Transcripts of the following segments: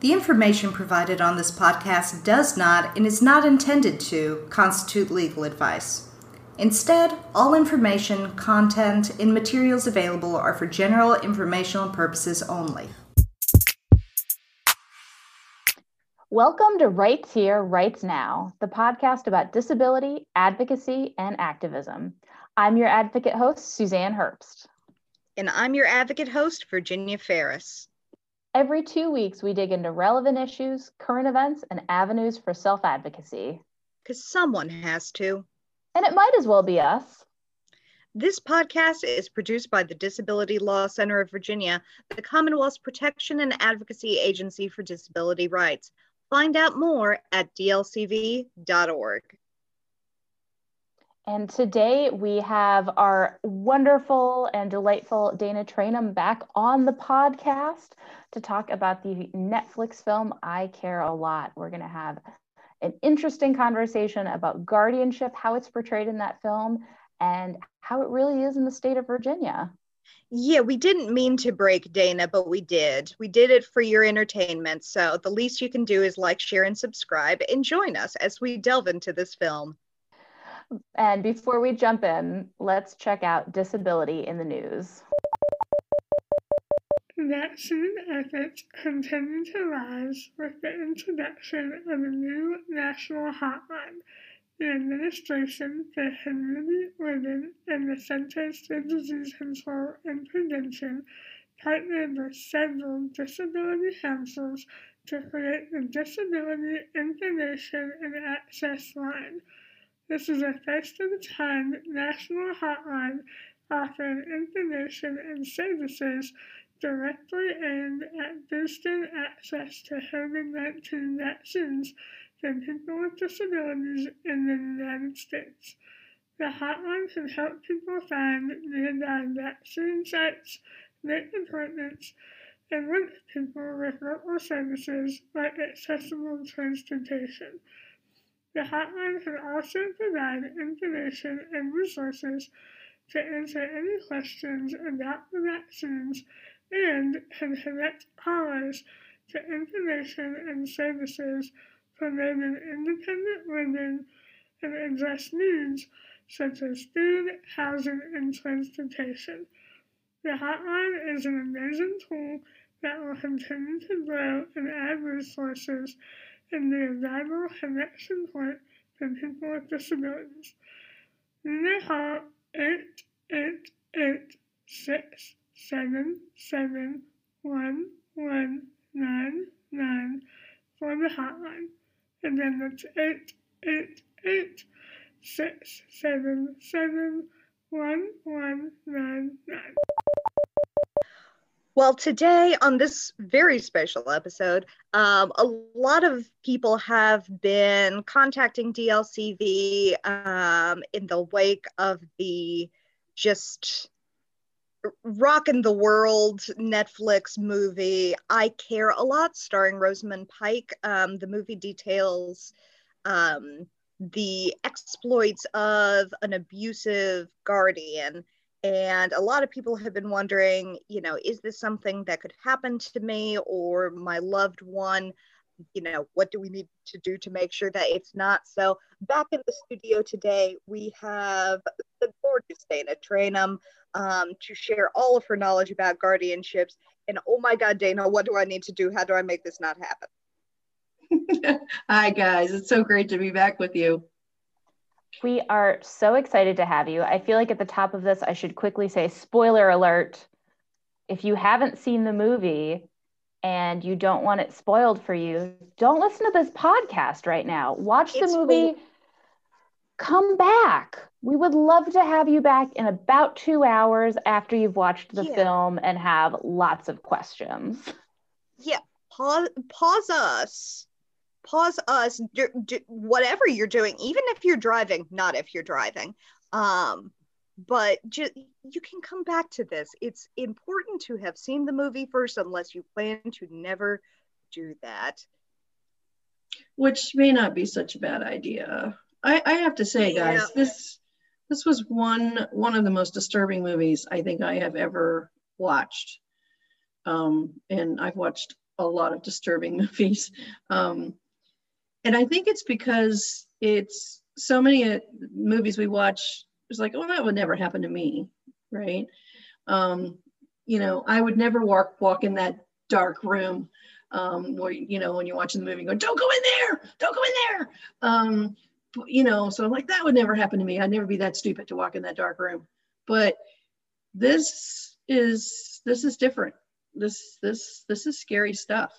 The information provided on this podcast does not and is not intended to constitute legal advice. Instead, all information, content, and materials available are for general informational purposes only. Welcome to Rights Here, Rights Now, the podcast about disability, advocacy, and activism. I'm your advocate host, Suzanne Herbst. And I'm your advocate host, Virginia Ferris. Every two weeks, we dig into relevant issues, current events, and avenues for self advocacy. Because someone has to. And it might as well be us. This podcast is produced by the Disability Law Center of Virginia, the Commonwealth's protection and advocacy agency for disability rights. Find out more at dlcv.org. And today we have our wonderful and delightful Dana Trainum back on the podcast to talk about the Netflix film I Care a Lot. We're going to have an interesting conversation about guardianship, how it's portrayed in that film, and how it really is in the state of Virginia. Yeah, we didn't mean to break Dana, but we did. We did it for your entertainment. So the least you can do is like, share, and subscribe and join us as we delve into this film. And before we jump in, let's check out disability in the news. Vaccine efforts continue to rise with the introduction of a new national hotline. The Administration for Community Living and the Centers for Disease Control and Prevention partnered with several disability councils to create the Disability Information and Access Line. This is a first of its kind national hotline offering information and services directly aimed at boosting access to COVID 19 vaccines for people with disabilities in the United States. The hotline can help people find nearby vaccine sites, make appointments, and link people with local services like accessible transportation. The hotline can also provide information and resources to answer any questions about the vaccines and can direct callers to information and services promoting independent living and address needs such as food, housing, and transportation. The hotline is an amazing tool that will continue to grow and add resources and the vital connection point for people with disabilities. May call 888-677-1199 for the hotline. And then that's 888 677 1199. Well, today on this very special episode, um, a lot of people have been contacting DLCV um, in the wake of the just rocking the world Netflix movie I Care a Lot, starring Rosamund Pike. Um, the movie details um, the exploits of an abusive guardian and a lot of people have been wondering, you know, is this something that could happen to me or my loved one? You know, what do we need to do to make sure that it's not? So, back in the studio today, we have the gorgeous Dana Trainum um, to share all of her knowledge about guardianships. And oh my God, Dana, what do I need to do? How do I make this not happen? Hi, guys. It's so great to be back with you. We are so excited to have you. I feel like at the top of this, I should quickly say spoiler alert. If you haven't seen the movie and you don't want it spoiled for you, don't listen to this podcast right now. Watch the movie, cool. come back. We would love to have you back in about two hours after you've watched the yeah. film and have lots of questions. Yeah, pause, pause us pause us do, do, whatever you're doing even if you're driving not if you're driving um but just you can come back to this it's important to have seen the movie first unless you plan to never do that which may not be such a bad idea i i have to say guys yeah. this this was one one of the most disturbing movies i think i have ever watched um and i've watched a lot of disturbing movies. Um, and I think it's because it's so many uh, movies we watch, it's like, oh, that would never happen to me, right? Um, you know, I would never walk walk in that dark room um, where you know when you're watching the movie, go, don't go in there, don't go in there. Um, you know, so I'm like that would never happen to me. I'd never be that stupid to walk in that dark room. But this is this is different. This this this is scary stuff.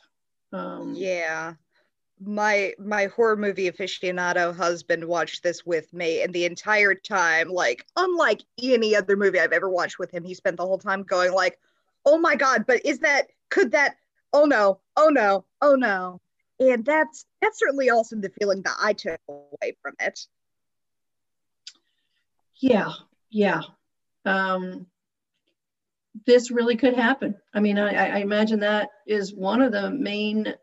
Um, yeah my my horror movie aficionado husband watched this with me and the entire time like unlike any other movie i've ever watched with him he spent the whole time going like oh my god but is that could that oh no oh no oh no. And that's that's certainly also the feeling that i took away from it. Yeah yeah. Um this really could happen. I mean I, I imagine that is one of the main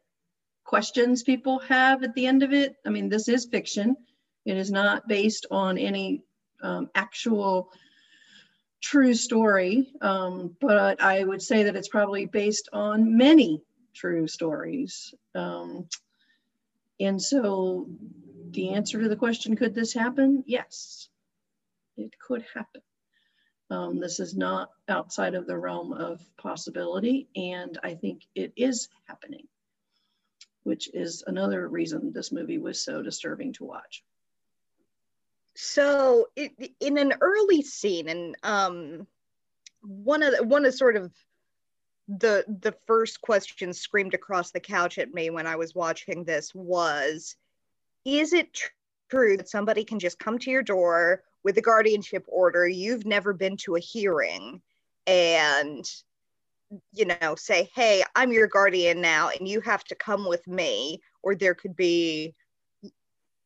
questions people have at the end of it. I mean, this is fiction. It is not based on any um, actual true story, um, but I would say that it's probably based on many true stories. Um, and so the answer to the question, could this happen? Yes, it could happen. Um, this is not outside of the realm of possibility, and I think it is happening which is another reason this movie was so disturbing to watch. So, it, in an early scene, and um, one of the, one of sort of the the first questions screamed across the couch at me when I was watching this was, is it true that somebody can just come to your door with a guardianship order? You've never been to a hearing, and you know, say, hey, I'm your guardian now and you have to come with me, or there could be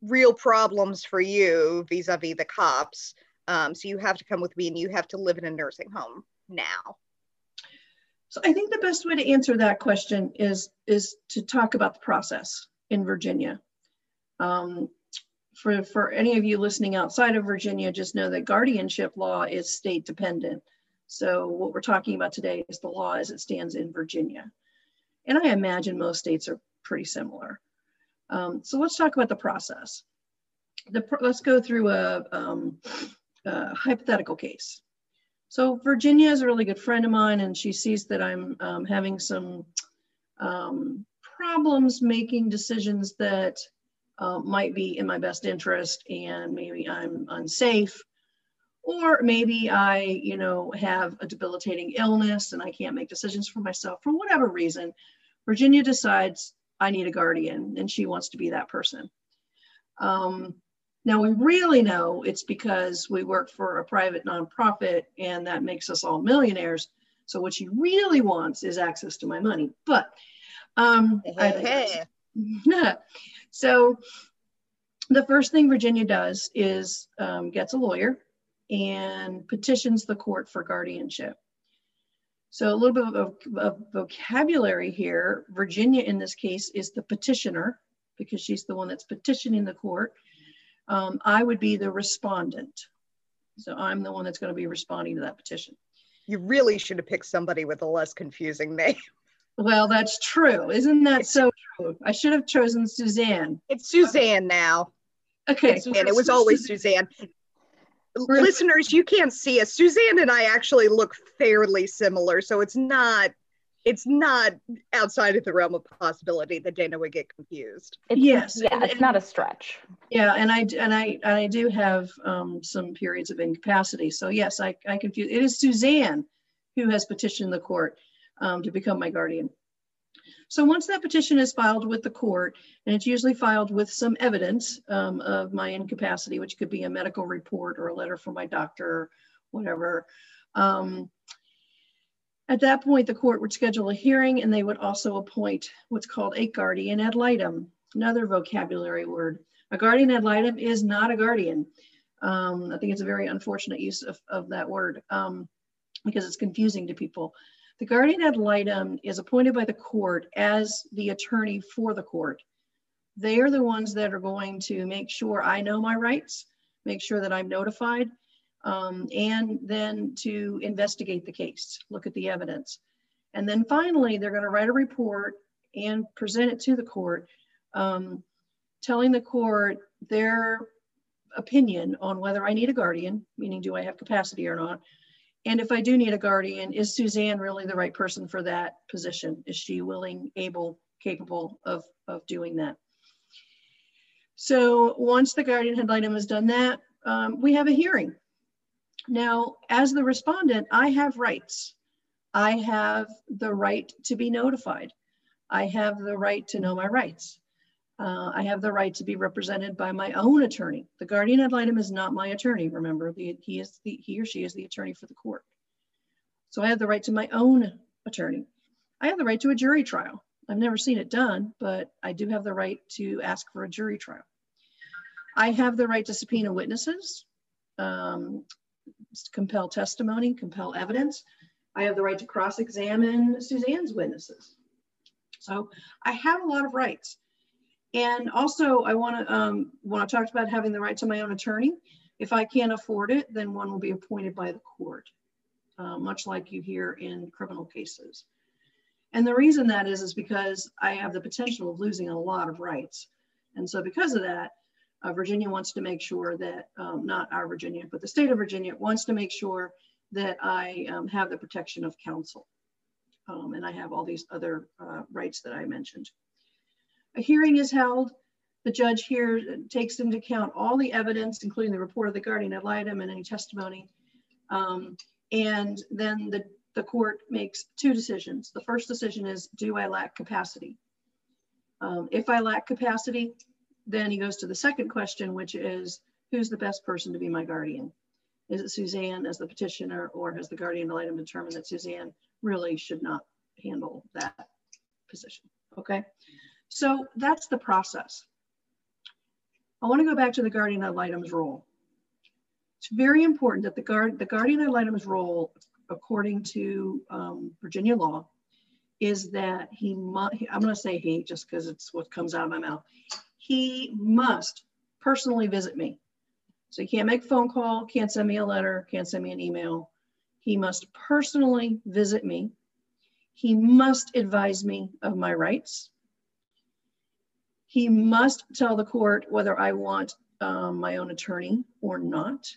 real problems for you vis a vis the cops. Um, so you have to come with me and you have to live in a nursing home now. So I think the best way to answer that question is is to talk about the process in Virginia. Um, for, for any of you listening outside of Virginia, just know that guardianship law is state dependent. So what we're talking about today is the law as it stands in Virginia. And I imagine most states are pretty similar. Um, so let's talk about the process. The, let's go through a, um, a, hypothetical case. So Virginia is a really good friend of mine and she sees that I'm um, having some um, problems making decisions that uh, might be in my best interest and maybe I'm unsafe or maybe I, you know, have a debilitating illness and I can't make decisions for myself for whatever reason. Virginia decides I need a guardian and she wants to be that person. Um, now we really know it's because we work for a private nonprofit and that makes us all millionaires. So what she really wants is access to my money. But um, hey, so the first thing Virginia does is um, gets a lawyer and petitions the court for guardianship. So a little bit of, of, vocabulary here. Virginia in this case is the petitioner because she's the one that's petitioning the court. Um, I would be the respondent. So I'm the one that's going to be responding to that petition. You really should have picked somebody with a less confusing name. Well, that's true. Isn't that so true? I should have chosen Suzanne. It's Suzanne now. Okay. And it was always Suzanne listeners, you can't see us. Suzanne and I actually look fairly similar, so it's not it's not outside of the realm of possibility that Dana would get confused. It's, yes, yeah, and, it's not a stretch. Yeah, and I and I and I do have um, some periods of incapacity. So yes, I I confuse. It is Suzanne who has petitioned the court um, to become my guardian. So once that petition is filed with the court, and it's usually filed with some evidence um, of my incapacity, which could be a medical report or a letter from my doctor, whatever. Um, at that point, the court would schedule a hearing and they would also appoint what's called a guardian ad litem, another vocabulary word. A guardian ad litem is not a guardian. Um, I think it's a very unfortunate use of, of that word um, because it's confusing to people. The guardian ad litem is appointed by the court as the attorney for the court. They are the ones that are going to make sure I know my rights, make sure that I'm notified, um, and then to investigate the case, look at the evidence. And then finally, they're going to write a report and present it to the court, um, telling the court their opinion on whether I need a guardian, meaning do I have capacity or not, and if I do need a guardian, is Suzanne really the right person for that position? Is she willing, able, capable of, of doing that? So once the guardian ad litem has done that, um, we have a hearing. Now, as the respondent, I have rights. I have the right to be notified. I have the right to know my rights. Uh, I have the right to be represented by my own attorney. The guardian ad litem is not my attorney. Remember, the, he is the he or she is the attorney for the court. So I have the right to my own attorney. I have the right to a jury trial. I've never seen it done, but I do have the right to ask for a jury trial. I have the right to subpoena witnesses, um, compel testimony, compel evidence. I have the right to cross-examine Suzanne's witnesses. So I have a lot of rights. And also I wanna, um, when I talked about having the right to my own attorney, if I can't afford it, then one will be appointed by the court, uh, much like you hear in criminal cases. And the reason that is, is because I have the potential of losing a lot of rights. And so because of that, uh, Virginia wants to make sure that, um, not our Virginia, but the state of Virginia wants to make sure that I um, have the protection of counsel. Um, and I have all these other uh, rights that I mentioned. A hearing is held. The judge here takes into account all the evidence, including the report of the guardian ad litem and any testimony. Um, and then the, the court makes two decisions. The first decision is, do I lack capacity? Um, if I lack capacity, then he goes to the second question, which is who's the best person to be my guardian? Is it Suzanne as the petitioner or has the guardian ad litem determined that Suzanne really should not handle that position? Okay, so that's the process. I wanna go back to the guardian ad litem's role. It's very important that the, guard, the guardian ad litem's role, according to um, Virginia law, is that he must, I'm gonna say he just because it's what comes out of my mouth he must personally visit me. So he can't make a phone call, can't send me a letter, can't send me an email. He must personally visit me. He must advise me of my rights. He must tell the court whether I want um, my own attorney or not.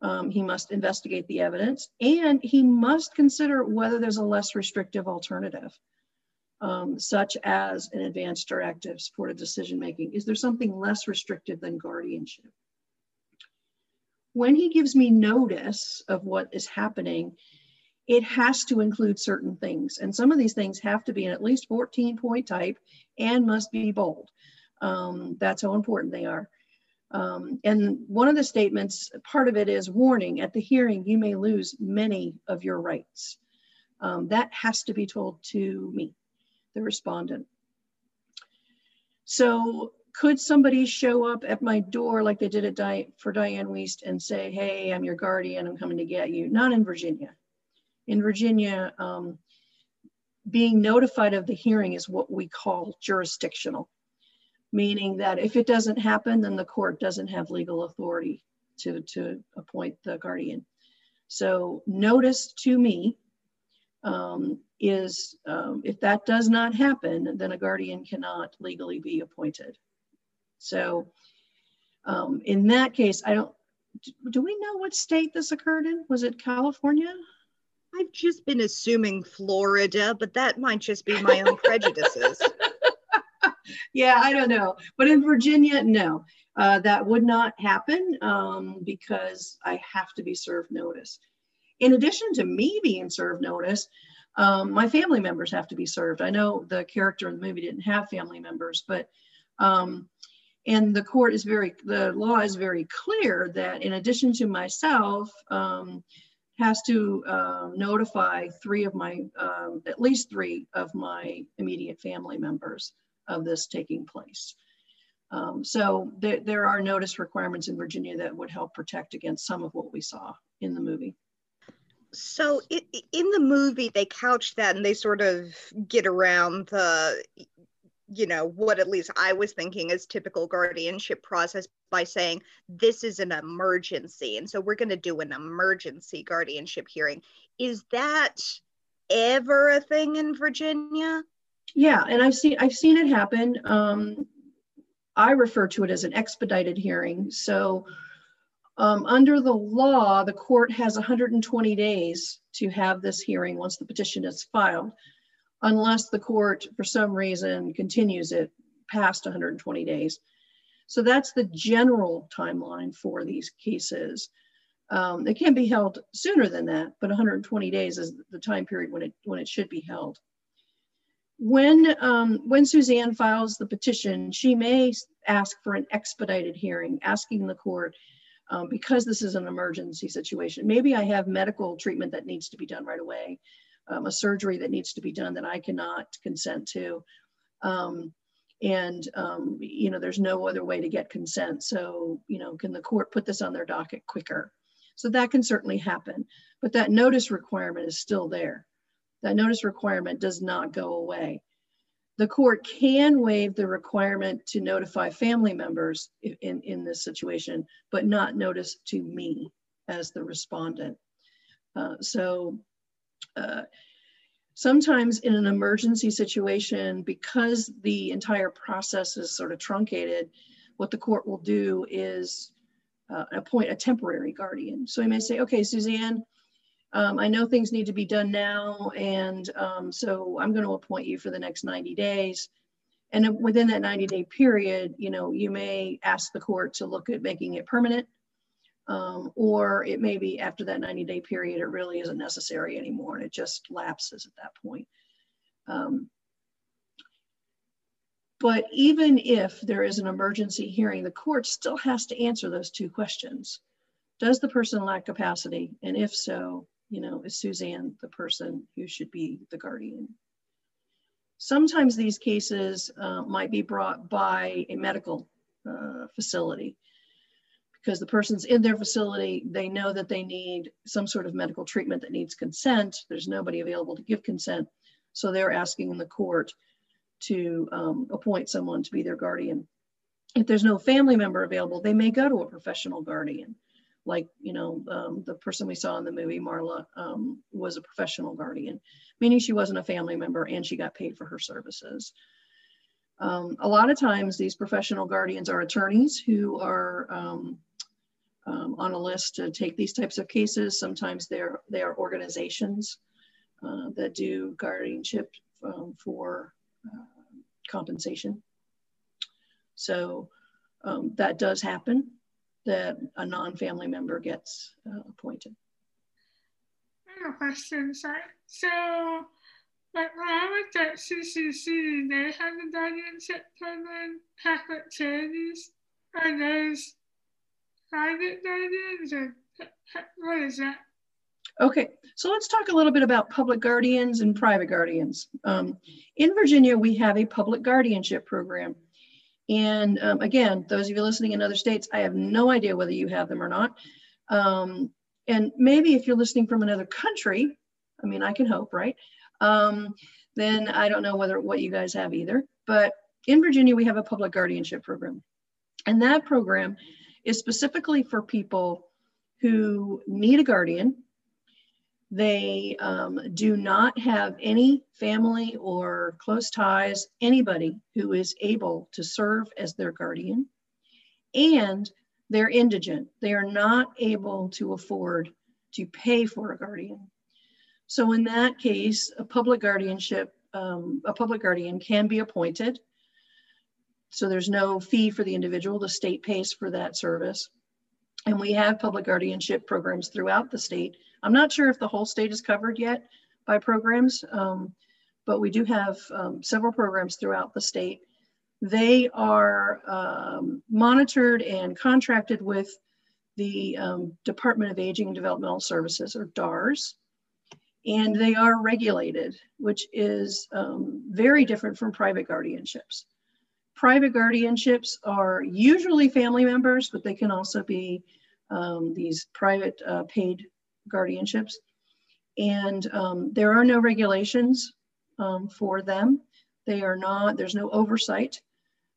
Um, he must investigate the evidence and he must consider whether there's a less restrictive alternative um, such as an advanced directive supported decision making? Is there something less restrictive than guardianship? When he gives me notice of what is happening, it has to include certain things. And some of these things have to be in at least 14 point type and must be bold. Um, that's how important they are. Um, and one of the statements, part of it is warning at the hearing, you may lose many of your rights. Um, that has to be told to me the respondent. So could somebody show up at my door like they did at Di for Dianne Wiest and say, hey, I'm your guardian, I'm coming to get you? Not in Virginia. In Virginia, um, being notified of the hearing is what we call jurisdictional, meaning that if it doesn't happen, then the court doesn't have legal authority to, to appoint the guardian. So notice to me um, is um, if that does not happen, then a guardian cannot legally be appointed. So um, in that case, I don't, do we know what state this occurred in? Was it California? I've just been assuming Florida, but that might just be my own prejudices. yeah, I don't know. But in Virginia, no, uh, that would not happen um, because I have to be served notice. In addition to me being served notice, um, my family members have to be served. I know the character in the movie didn't have family members, but um, and the court is very, the law is very clear that in addition to myself, um, has to uh, notify three of my, um, at least three of my immediate family members of this taking place. Um, so there, there are notice requirements in Virginia that would help protect against some of what we saw in the movie so it, in the movie they couch that and they sort of get around the you know what at least i was thinking is typical guardianship process by saying this is an emergency and so we're going to do an emergency guardianship hearing is that ever a thing in virginia Yeah, and I've seen I've seen it happen. Um, I refer to it as an expedited hearing. So um, under the law, the court has 120 days to have this hearing once the petition is filed, unless the court, for some reason, continues it past 120 days. So that's the general timeline for these cases. Um, it can be held sooner than that, but 120 days is the time period when it when it should be held. When um, when Suzanne files the petition, she may ask for an expedited hearing, asking the court um, because this is an emergency situation. Maybe I have medical treatment that needs to be done right away, um, a surgery that needs to be done that I cannot consent to. Um, and, um, you know, there's no other way to get consent. So, you know, can the court put this on their docket quicker? So that can certainly happen, but that notice requirement is still there. That notice requirement does not go away. The court can waive the requirement to notify family members in, in this situation, but not notice to me as the respondent. Uh, so uh, sometimes in an emergency situation, because the entire process is sort of truncated, what the court will do is uh, appoint a temporary guardian. So he may say, okay, Suzanne, um, I know things need to be done now, and um, so I'm going to appoint you for the next 90 days. And within that 90 day period, you know, you may ask the court to look at making it permanent, um, or it may be after that 90 day period, it really isn't necessary anymore, and it just lapses at that point. Um, but even if there is an emergency hearing, the court still has to answer those two questions. Does the person lack capacity? And if so, you know, is Suzanne the person who should be the guardian? Sometimes these cases uh, might be brought by a medical uh, facility because the person's in their facility, they know that they need some sort of medical treatment that needs consent. There's nobody available to give consent. So they're asking in the court to um, appoint someone to be their guardian. If there's no family member available, they may go to a professional guardian like you know um, the person we saw in the movie marla um, was a professional guardian meaning she wasn't a family member and she got paid for her services um, a lot of times these professional guardians are attorneys who are um, um, on a list to take these types of cases sometimes they're they are organizations uh, that do guardianship um, for uh, compensation so that does happen that a non-family member gets uh, appointed. I have a question, sorry. So, like when I was at CCC, they had the guardianship program, Catholic charities. Are those what is that? Okay, so let's talk a little bit about public guardians and private guardians. Um, in Virginia, we have a public guardianship program. And um, again, those of you listening in other states, I have no idea whether you have them or not. Um, and maybe if you're listening from another country, I mean, I can hope, right? Um, then I don't know whether what you guys have either. But in Virginia, we have a public guardianship program. And that program is specifically for people who need a guardian they um, do not have any family or close ties, anybody who is able to serve as their guardian. And they're indigent. They are not able to afford to pay for a guardian. So in that case, a public guardianship, um, a public guardian can be appointed. So there's no fee for the individual. The state pays for that service. And we have public guardianship programs throughout the state I'm not sure if the whole state is covered yet by programs, um, but we do have um, several programs throughout the state. They are um, monitored and contracted with the um, Department of Aging and Developmental Services, or DARS, and they are regulated, which is um, very different from private guardianships. Private guardianships are usually family members, but they can also be um, these private uh, paid guardianships. And um, there are no regulations um, for them. They are not, there's no oversight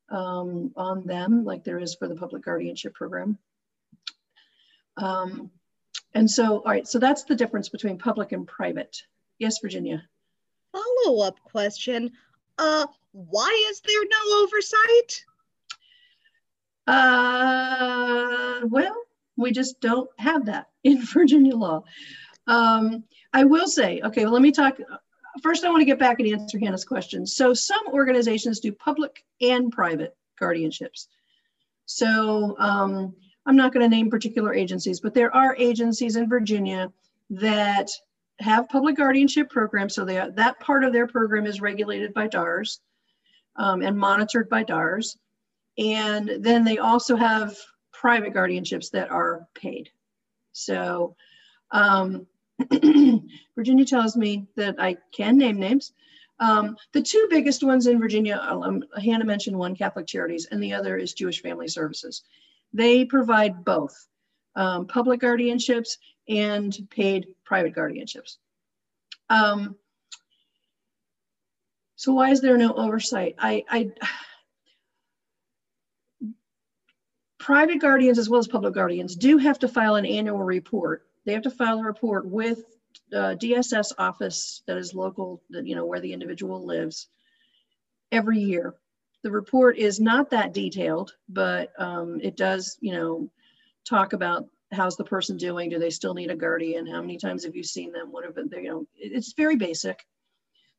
um, on them like there is for the public guardianship program. Um, and so, all right, so that's the difference between public and private. Yes, Virginia. Follow up question Uh, why is there no oversight? Uh, well, we just don't have that in Virginia law. Um, I will say, okay, well, let me talk. First, I want to get back and answer Hannah's question. So, some organizations do public and private guardianships. So, um, I'm not going to name particular agencies, but there are agencies in Virginia that have public guardianship programs. So, they, that part of their program is regulated by DARS um, and monitored by DARS. And then they also have private guardianships that are paid. So um, Virginia tells me that I can name names. Um, the two biggest ones in Virginia, um, Hannah mentioned one, Catholic Charities, and the other is Jewish Family Services. They provide both um, public guardianships and paid private guardianships. Um, so why is there no oversight? I, I private guardians as well as public guardians do have to file an annual report. They have to file a report with uh, DSS office that is local, that you know where the individual lives, every year. The report is not that detailed, but um, it does, you know, talk about how's the person doing. Do they still need a guardian? How many times have you seen them? What have they? You know, it's very basic.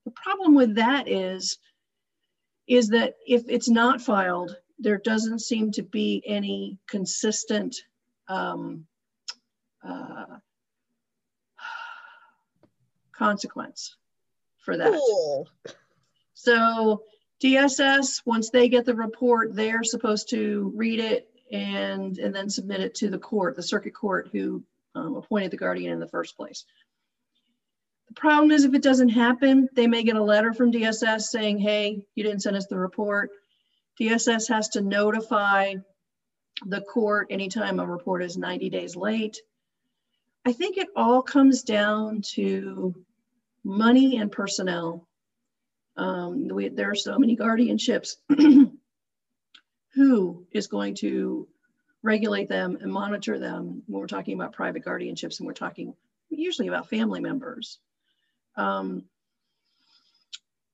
The problem with that is, is that if it's not filed, there doesn't seem to be any consistent um, uh, consequence for that. Cool. So DSS, once they get the report, they're supposed to read it and and then submit it to the court, the circuit court who um, appointed the guardian in the first place. The problem is if it doesn't happen, they may get a letter from DSS saying, hey, you didn't send us the report. DSS has to notify the court anytime a report is 90 days late. I think it all comes down to money and personnel. Um, we, there are so many guardianships. Who is going to regulate them and monitor them when we're talking about private guardianships and we're talking usually about family members? Um,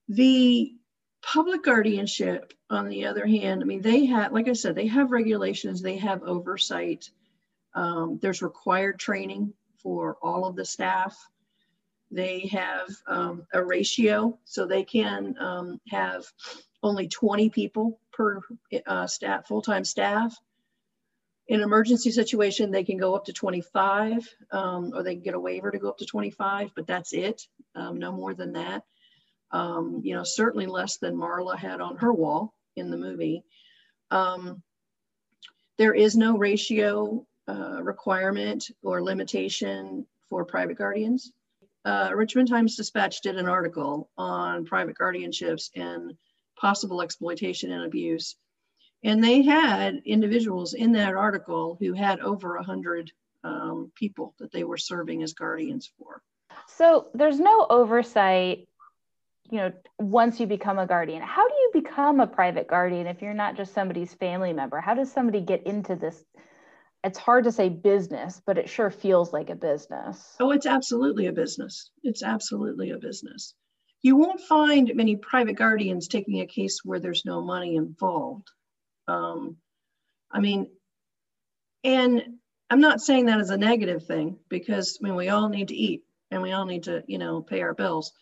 the Public guardianship, on the other hand, I mean, they have, like I said, they have regulations, they have oversight. Um, there's required training for all of the staff. They have um, a ratio, so they can um, have only 20 people per uh, staff, full-time staff. In an emergency situation, they can go up to 25, um, or they can get a waiver to go up to 25, but that's it, um, no more than that um, you know, certainly less than Marla had on her wall in the movie. Um, there is no ratio uh, requirement or limitation for private guardians. Uh, Richmond Times Dispatch did an article on private guardianships and possible exploitation and abuse. And they had individuals in that article who had over 100 um, people that they were serving as guardians for. So there's no oversight you know once you become a guardian. How do you become a private guardian if you're not just somebody's family member? How does somebody get into this? It's hard to say business but it sure feels like a business. Oh it's absolutely a business. It's absolutely a business you won't find many private guardians taking a case where there's no money involved um, i mean and i'm not saying that as a negative thing because i mean we all need to eat and we all need to you know pay our bills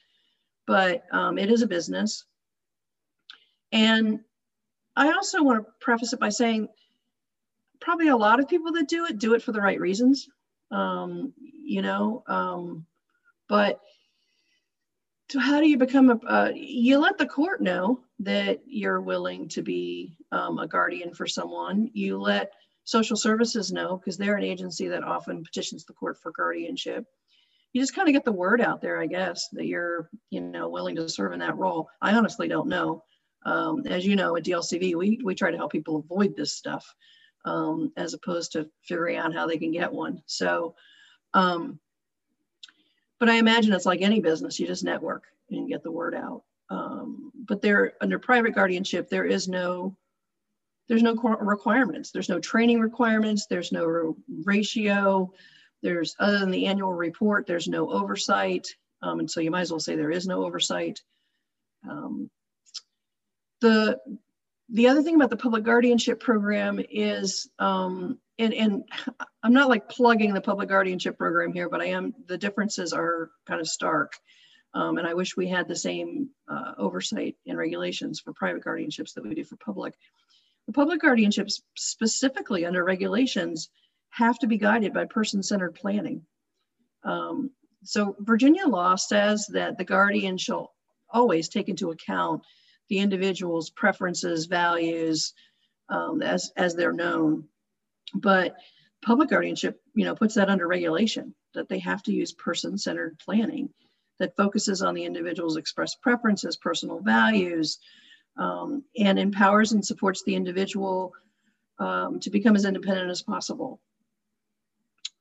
but um, it is a business. And I also want to preface it by saying probably a lot of people that do it do it for the right reasons, um, you know. Um, but so how do you become a? Uh, you let the court know that you're willing to be um, a guardian for someone. You let social services know because they're an agency that often petitions the court for guardianship you just kind of get the word out there, I guess, that you're, you know, willing to serve in that role. I honestly don't know. Um, as you know, at DLCV, we, we try to help people avoid this stuff um, as opposed to figuring out how they can get one. So, um, but I imagine it's like any business, you just network and get the word out. Um, but there, under private guardianship, there is no, there's no requirements. There's no training requirements. There's no ratio. There's, other than the annual report, there's no oversight. Um, and so you might as well say there is no oversight. Um, the the other thing about the public guardianship program is, um, and, and I'm not like plugging the public guardianship program here, but I am, the differences are kind of stark. Um, and I wish we had the same uh, oversight and regulations for private guardianships that we do for public. The public guardianships specifically under regulations have to be guided by person-centered planning. Um, so Virginia law says that the guardian shall always take into account the individual's preferences, values, um, as, as they're known. But public guardianship, you know, puts that under regulation, that they have to use person-centered planning that focuses on the individual's expressed preferences, personal values, um, and empowers and supports the individual um, to become as independent as possible.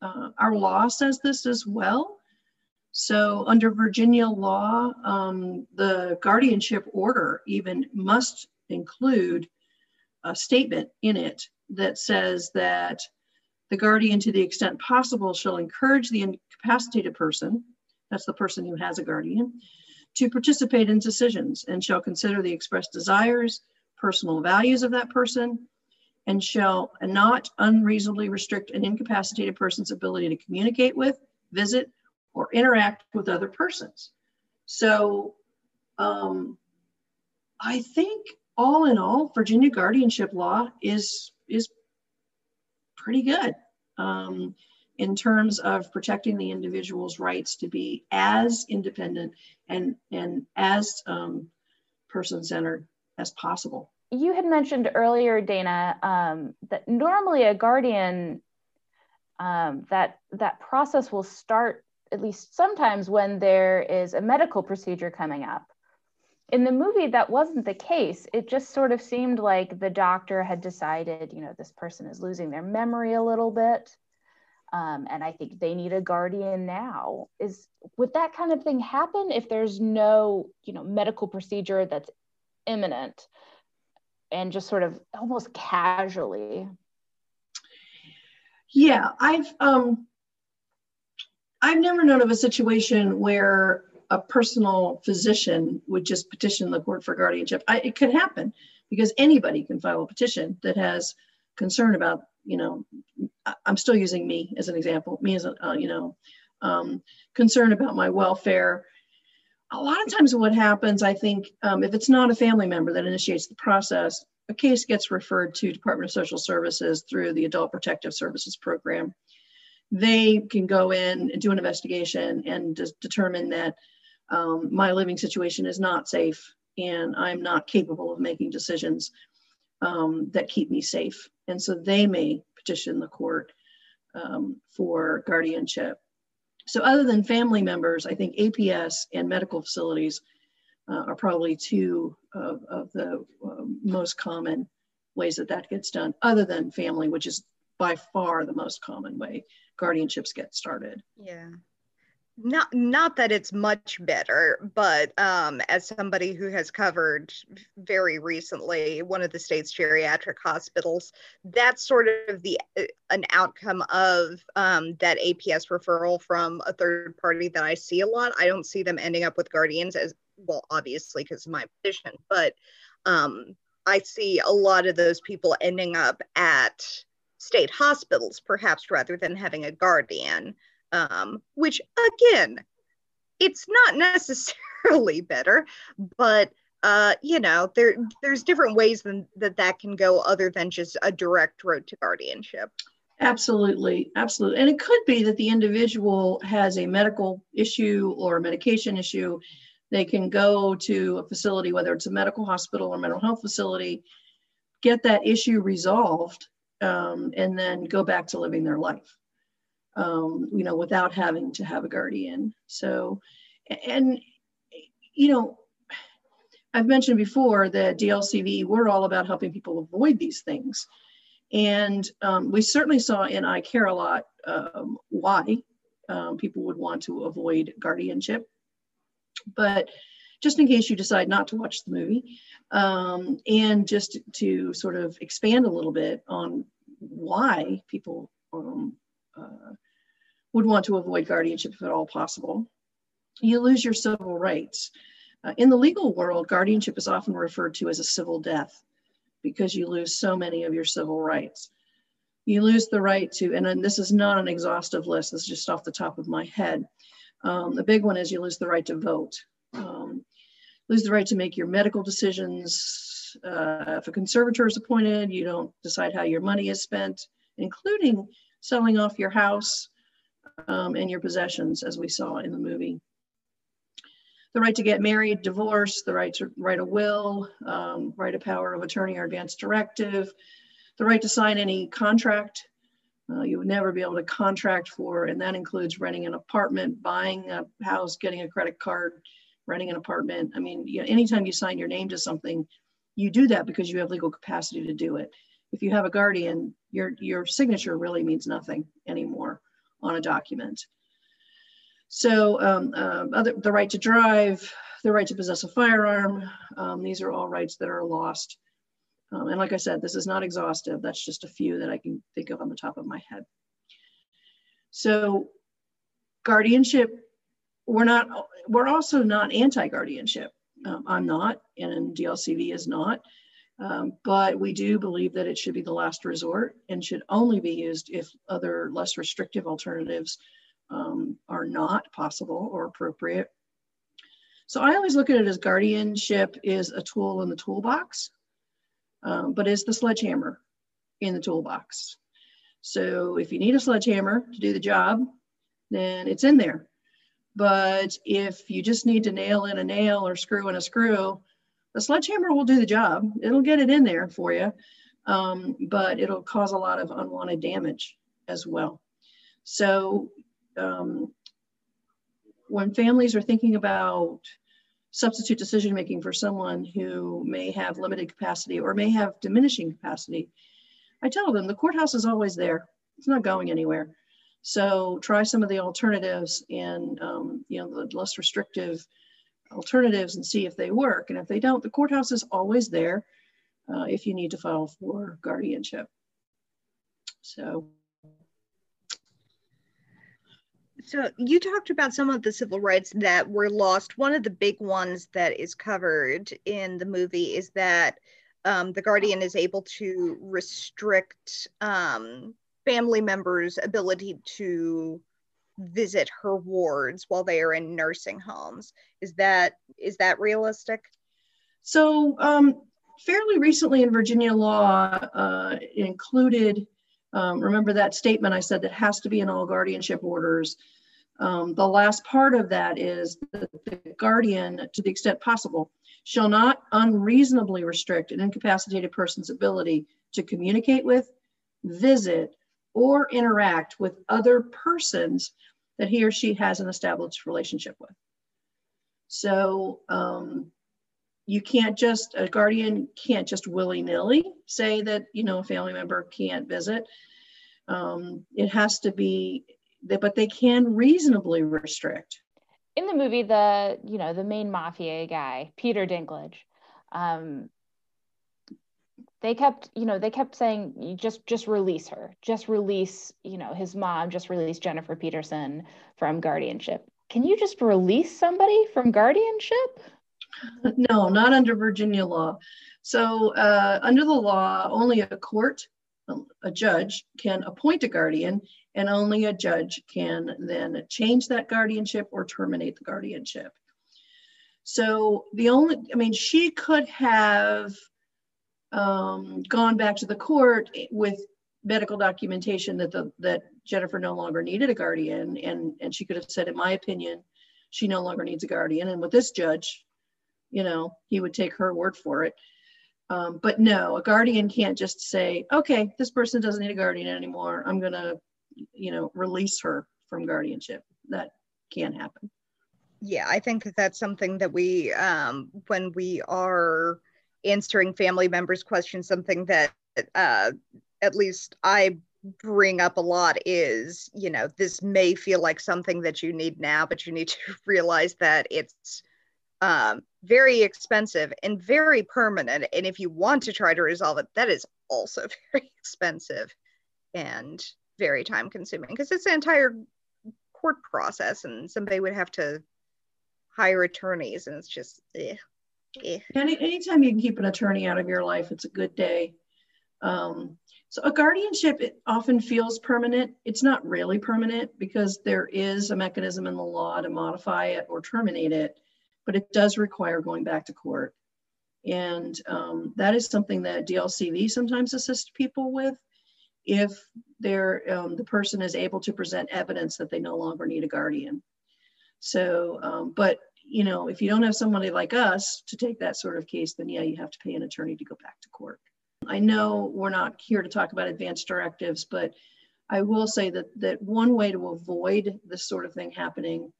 Uh, our law says this as well. So under Virginia law, um, the guardianship order even must include a statement in it that says that the guardian, to the extent possible, shall encourage the incapacitated person, that's the person who has a guardian, to participate in decisions and shall consider the expressed desires, personal values of that person, and shall not unreasonably restrict an incapacitated person's ability to communicate with, visit, or interact with other persons. So um, I think all in all, Virginia guardianship law is, is pretty good um, in terms of protecting the individual's rights to be as independent and, and as um, person-centered as possible. You had mentioned earlier, Dana, um, that normally a guardian um, that that process will start at least sometimes when there is a medical procedure coming up. In the movie, that wasn't the case. It just sort of seemed like the doctor had decided, you know, this person is losing their memory a little bit. Um, and I think they need a guardian now. Is would that kind of thing happen if there's no, you know, medical procedure that's imminent and just sort of almost casually? Yeah, I've um, I've never known of a situation where a personal physician would just petition the court for guardianship. I, it could happen because anybody can file a petition that has concern about, you know, I'm still using me as an example, me as a, uh, you know, um, concern about my welfare. A lot of times, what happens, I think, um, if it's not a family member that initiates the process, a case gets referred to Department of Social Services through the Adult Protective Services Program they can go in and do an investigation and determine that um, my living situation is not safe and I'm not capable of making decisions um, that keep me safe. And so they may petition the court um, for guardianship. So, other than family members, I think APS and medical facilities uh, are probably two of, of the uh, most common ways that that gets done, other than family, which is by far the most common way guardianships get started. Yeah. Not not that it's much better, but um, as somebody who has covered very recently one of the state's geriatric hospitals, that's sort of the uh, an outcome of um, that APS referral from a third party that I see a lot. I don't see them ending up with guardians as well, obviously because of my position, but um, I see a lot of those people ending up at state hospitals, perhaps rather than having a guardian, um, which again, it's not necessarily better, but uh, you know, there there's different ways than, that that can go other than just a direct road to guardianship. Absolutely, absolutely, and it could be that the individual has a medical issue or a medication issue. They can go to a facility, whether it's a medical hospital or mental health facility, get that issue resolved um, and then go back to living their life, um, you know, without having to have a guardian. So, and, you know, I've mentioned before that DLCV, we're all about helping people avoid these things. And um, we certainly saw in I Care a lot um, why um, people would want to avoid guardianship. But just in case you decide not to watch the movie, um, and just to sort of expand a little bit on why people um, uh, would want to avoid guardianship if at all possible. You lose your civil rights. Uh, in the legal world, guardianship is often referred to as a civil death because you lose so many of your civil rights. You lose the right to, and this is not an exhaustive list, this is just off the top of my head. Um, the big one is you lose the right to vote, um, lose the right to make your medical decisions. Uh, if a conservator is appointed, you don't decide how your money is spent, including selling off your house um, and your possessions, as we saw in the movie the right to get married, divorce, the right to write a will, um, right of power of attorney or advance directive, the right to sign any contract. Uh, you would never be able to contract for, and that includes renting an apartment, buying a house, getting a credit card, renting an apartment. I mean, you know, anytime you sign your name to something, you do that because you have legal capacity to do it. If you have a guardian, your your signature really means nothing anymore on a document. So um, uh, other, the right to drive, the right to possess a firearm, um, these are all rights that are lost. Um, and like I said, this is not exhaustive. That's just a few that I can think of on the top of my head. So guardianship, we're not, we're also not anti-guardianship. Um, I'm not, and DLCV is not. Um, but we do believe that it should be the last resort and should only be used if other less restrictive alternatives um, are not possible or appropriate. So I always look at it as guardianship is a tool in the toolbox, um, but is the sledgehammer in the toolbox. So if you need a sledgehammer to do the job, then it's in there. But if you just need to nail in a nail or screw in a screw, the sledgehammer will do the job. It'll get it in there for you, um, but it'll cause a lot of unwanted damage as well. So um, when families are thinking about substitute decision making for someone who may have limited capacity or may have diminishing capacity, I tell them the courthouse is always there. It's not going anywhere. So try some of the alternatives and um, you know the less restrictive alternatives and see if they work. And if they don't, the courthouse is always there uh, if you need to file for guardianship. So So you talked about some of the civil rights that were lost. One of the big ones that is covered in the movie is that um, the guardian is able to restrict um, family members' ability to visit her wards while they are in nursing homes. Is that is that realistic? So um, fairly recently in Virginia law uh, included um, remember that statement I said that has to be in all guardianship orders. Um, the last part of that is that the guardian, to the extent possible, shall not unreasonably restrict an incapacitated person's ability to communicate with, visit, or interact with other persons that he or she has an established relationship with. So um, you can't just, a guardian can't just willy nilly say that, you know, a family member can't visit. Um, it has to be, but they can reasonably restrict. In the movie, the, you know, the main mafia guy, Peter Dinklage, um, they kept you know they kept saying just just release her just release you know his mom just release jennifer peterson from guardianship can you just release somebody from guardianship no, not under Virginia law. So uh, under the law, only a court, a judge can appoint a guardian and only a judge can then change that guardianship or terminate the guardianship. So the only, I mean, she could have um, gone back to the court with medical documentation that the that Jennifer no longer needed a guardian, and and she could have said, in my opinion, she no longer needs a guardian. And with this judge, you know, he would take her word for it. Um, but no, a guardian can't just say, okay, this person doesn't need a guardian anymore. I'm to, you know, release her from guardianship. That can't happen. Yeah, I think that that's something that we, um, when we are answering family members' questions, something that uh, at least I bring up a lot is, you know, this may feel like something that you need now, but you need to realize that it's um, very expensive and very permanent. And if you want to try to resolve it, that is also very expensive and very time consuming because it's an entire court process and somebody would have to hire attorneys, and it's just eh, eh. Any, anytime you can keep an attorney out of your life, it's a good day. Um, so a guardianship it often feels permanent. It's not really permanent because there is a mechanism in the law to modify it or terminate it, but it does require going back to court. And um, that is something that DLCV sometimes assists people with if they're, um, the person is able to present evidence that they no longer need a guardian. So, um, but you know, if you don't have somebody like us to take that sort of case, then yeah, you have to pay an attorney to go back to court. I know we're not here to talk about advanced directives, but I will say that that one way to avoid this sort of thing happening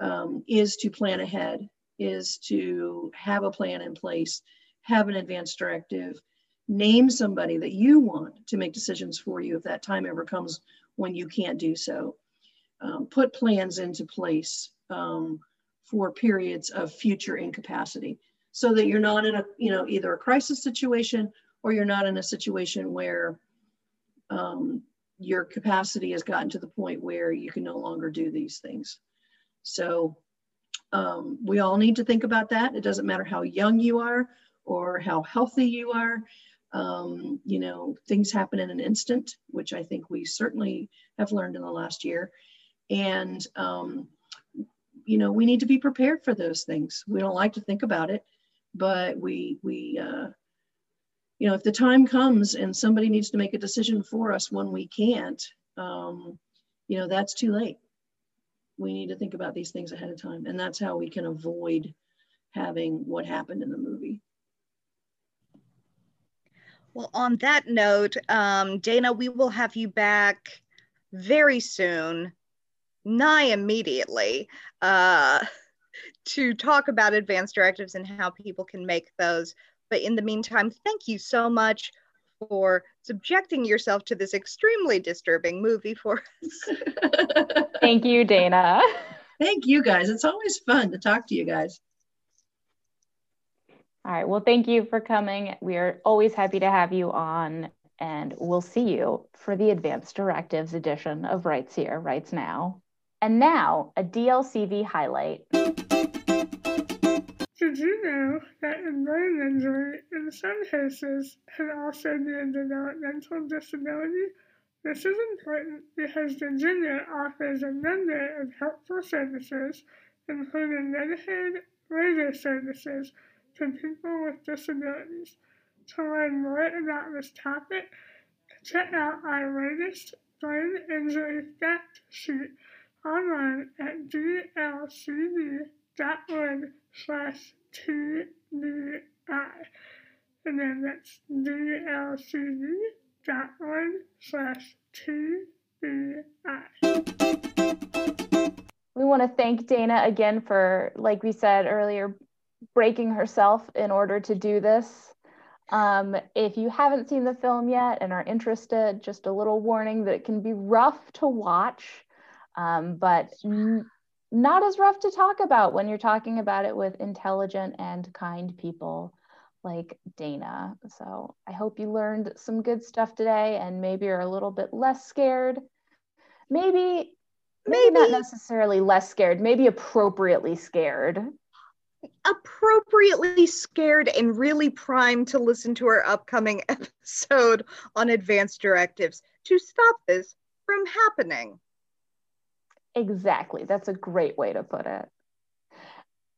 um, is to plan ahead, is to have a plan in place, have an advanced directive, name somebody that you want to make decisions for you if that time ever comes when you can't do so. Um, put plans into place um, for periods of future incapacity so that you're not in a, you know, either a crisis situation or you're not in a situation where um, your capacity has gotten to the point where you can no longer do these things. So um, we all need to think about that. It doesn't matter how young you are or how healthy you are. Um, you know, things happen in an instant, which I think we certainly have learned in the last year. And, um, you know, we need to be prepared for those things. We don't like to think about it, but we, we, uh, you know, if the time comes and somebody needs to make a decision for us when we can't, um, you know, that's too late. We need to think about these things ahead of time. And that's how we can avoid having what happened in the movie. Well, on that note, um, Dana, we will have you back very soon, nigh immediately, uh, to talk about advanced directives and how people can make those but in the meantime, thank you so much for subjecting yourself to this extremely disturbing movie for us. thank you, Dana. Thank you guys. It's always fun to talk to you guys. All right. Well, thank you for coming. We are always happy to have you on, and we'll see you for the Advanced Directives edition of Rights Here, Rights Now. And now, a DLCV highlight. Did you know that a brain injury in some cases can also be a developmental disability? This is important because Virginia offers a number of helpful services, including Medicaid waiver services to people with disabilities. To learn more about this topic, check out our latest brain injury fact sheet online at dlcv.org slash TBI. And then that's dlcv.org slash TBI. We want to thank Dana again for, like we said earlier, breaking herself in order to do this. Um, if you haven't seen the film yet and are interested, just a little warning that it can be rough to watch, um, but not as rough to talk about when you're talking about it with intelligent and kind people like Dana. So I hope you learned some good stuff today and maybe you're a little bit less scared. Maybe, maybe, maybe not necessarily less scared, maybe appropriately scared. Appropriately scared and really primed to listen to our upcoming episode on advanced directives to stop this from happening. Exactly. That's a great way to put it.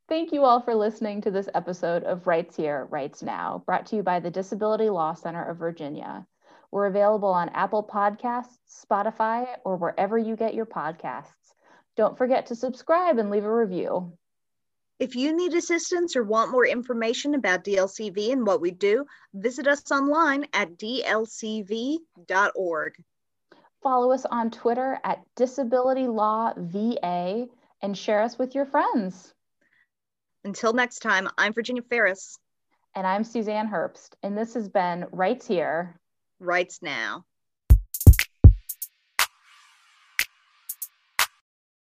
Thank you all for listening to this episode of Rights Here, Rights Now, brought to you by the Disability Law Center of Virginia. We're available on Apple Podcasts, Spotify, or wherever you get your podcasts. Don't forget to subscribe and leave a review. If you need assistance or want more information about DLCV and what we do, visit us online at dlcv.org. Follow us on Twitter at Disability Law VA and share us with your friends. Until next time, I'm Virginia Ferris. And I'm Suzanne Herbst. And this has been Rights Here, Rights Now.